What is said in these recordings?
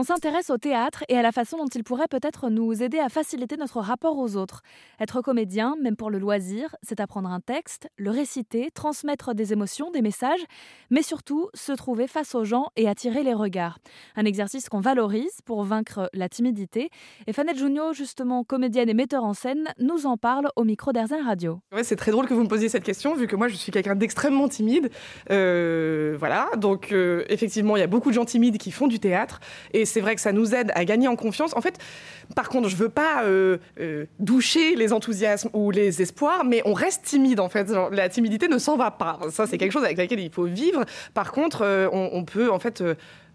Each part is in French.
On s'intéresse au théâtre et à la façon dont il pourrait peut-être nous aider à faciliter notre rapport aux autres. Être comédien, même pour le loisir, c'est apprendre un texte, le réciter, transmettre des émotions, des messages, mais surtout se trouver face aux gens et attirer les regards. Un exercice qu'on valorise pour vaincre la timidité. Et Fanette Junio, justement comédienne et metteur en scène, nous en parle au micro d'Airzen Radio. C'est très drôle que vous me posiez cette question, vu que moi je suis quelqu'un d'extrêmement timide. Euh, voilà, donc euh, effectivement, il y a beaucoup de gens timides qui font du théâtre, et c'est vrai que ça nous aide à gagner en confiance. En fait, par contre, je veux pas euh, doucher les enthousiasmes ou les espoirs, mais on reste timide en fait. la timidité ne s'en va pas. Ça, c'est quelque chose avec laquelle il faut vivre. Par contre, on, on, peut en fait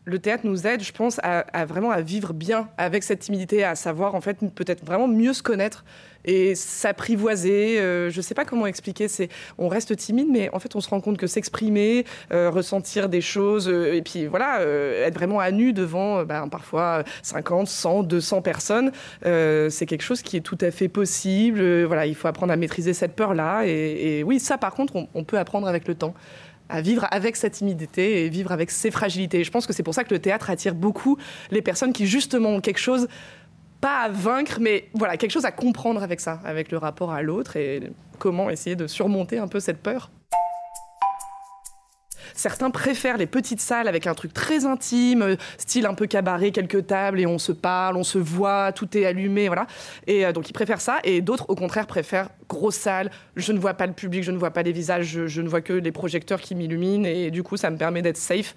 le théâtre nous aide, je pense, à, vraiment à vivre bien avec cette timidité, à savoir en fait peut-être vraiment mieux se connaître et s'apprivoiser. Euh, je ne sais pas comment expliquer. C'est on reste timide, mais en fait on se rend compte que s'exprimer, euh, ressentir des choses, euh, et puis voilà, être vraiment à nu devant ben, parfois 50, 100, 200 personnes, c'est quelque chose qui est tout à fait possible. voilà, il faut apprendre à maîtriser cette peur-là. Et, oui, ça par contre, on peut apprendre avec le temps à vivre avec sa timidité et vivre avec ses fragilités. je pense que c'est pour ça que le théâtre attire beaucoup les personnes qui justement ont quelque chose pas à vaincre, mais voilà, quelque chose à comprendre avec ça, avec le rapport à l'autre et comment essayer de surmonter un peu cette peur. Certains préfèrent les petites salles avec un truc très intime, euh, style un peu cabaret, quelques tables et on se parle, on se voit, tout est allumé, voilà. Et euh, donc ils préfèrent ça. Et d'autres, au contraire, préfèrent grosse salle. Je ne vois pas le public, je ne vois pas les visages, je, ne vois que les projecteurs qui m'illuminent et du coup, ça me permet d'être safe.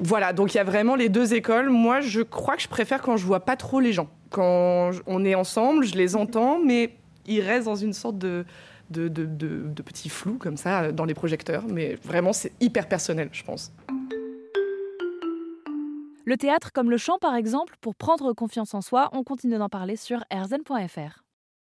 Voilà, donc il y a vraiment les deux écoles. Moi, je crois que je préfère quand je vois pas trop les gens. Quand on est ensemble, je les entends, mais ils restent dans une sorte de de, petits flous comme ça euh, dans les projecteurs. Mais vraiment, c'est hyper personnel, je pense. Le théâtre comme le chant, par exemple, pour prendre confiance en soi, on continue d'en parler sur erzen.fr.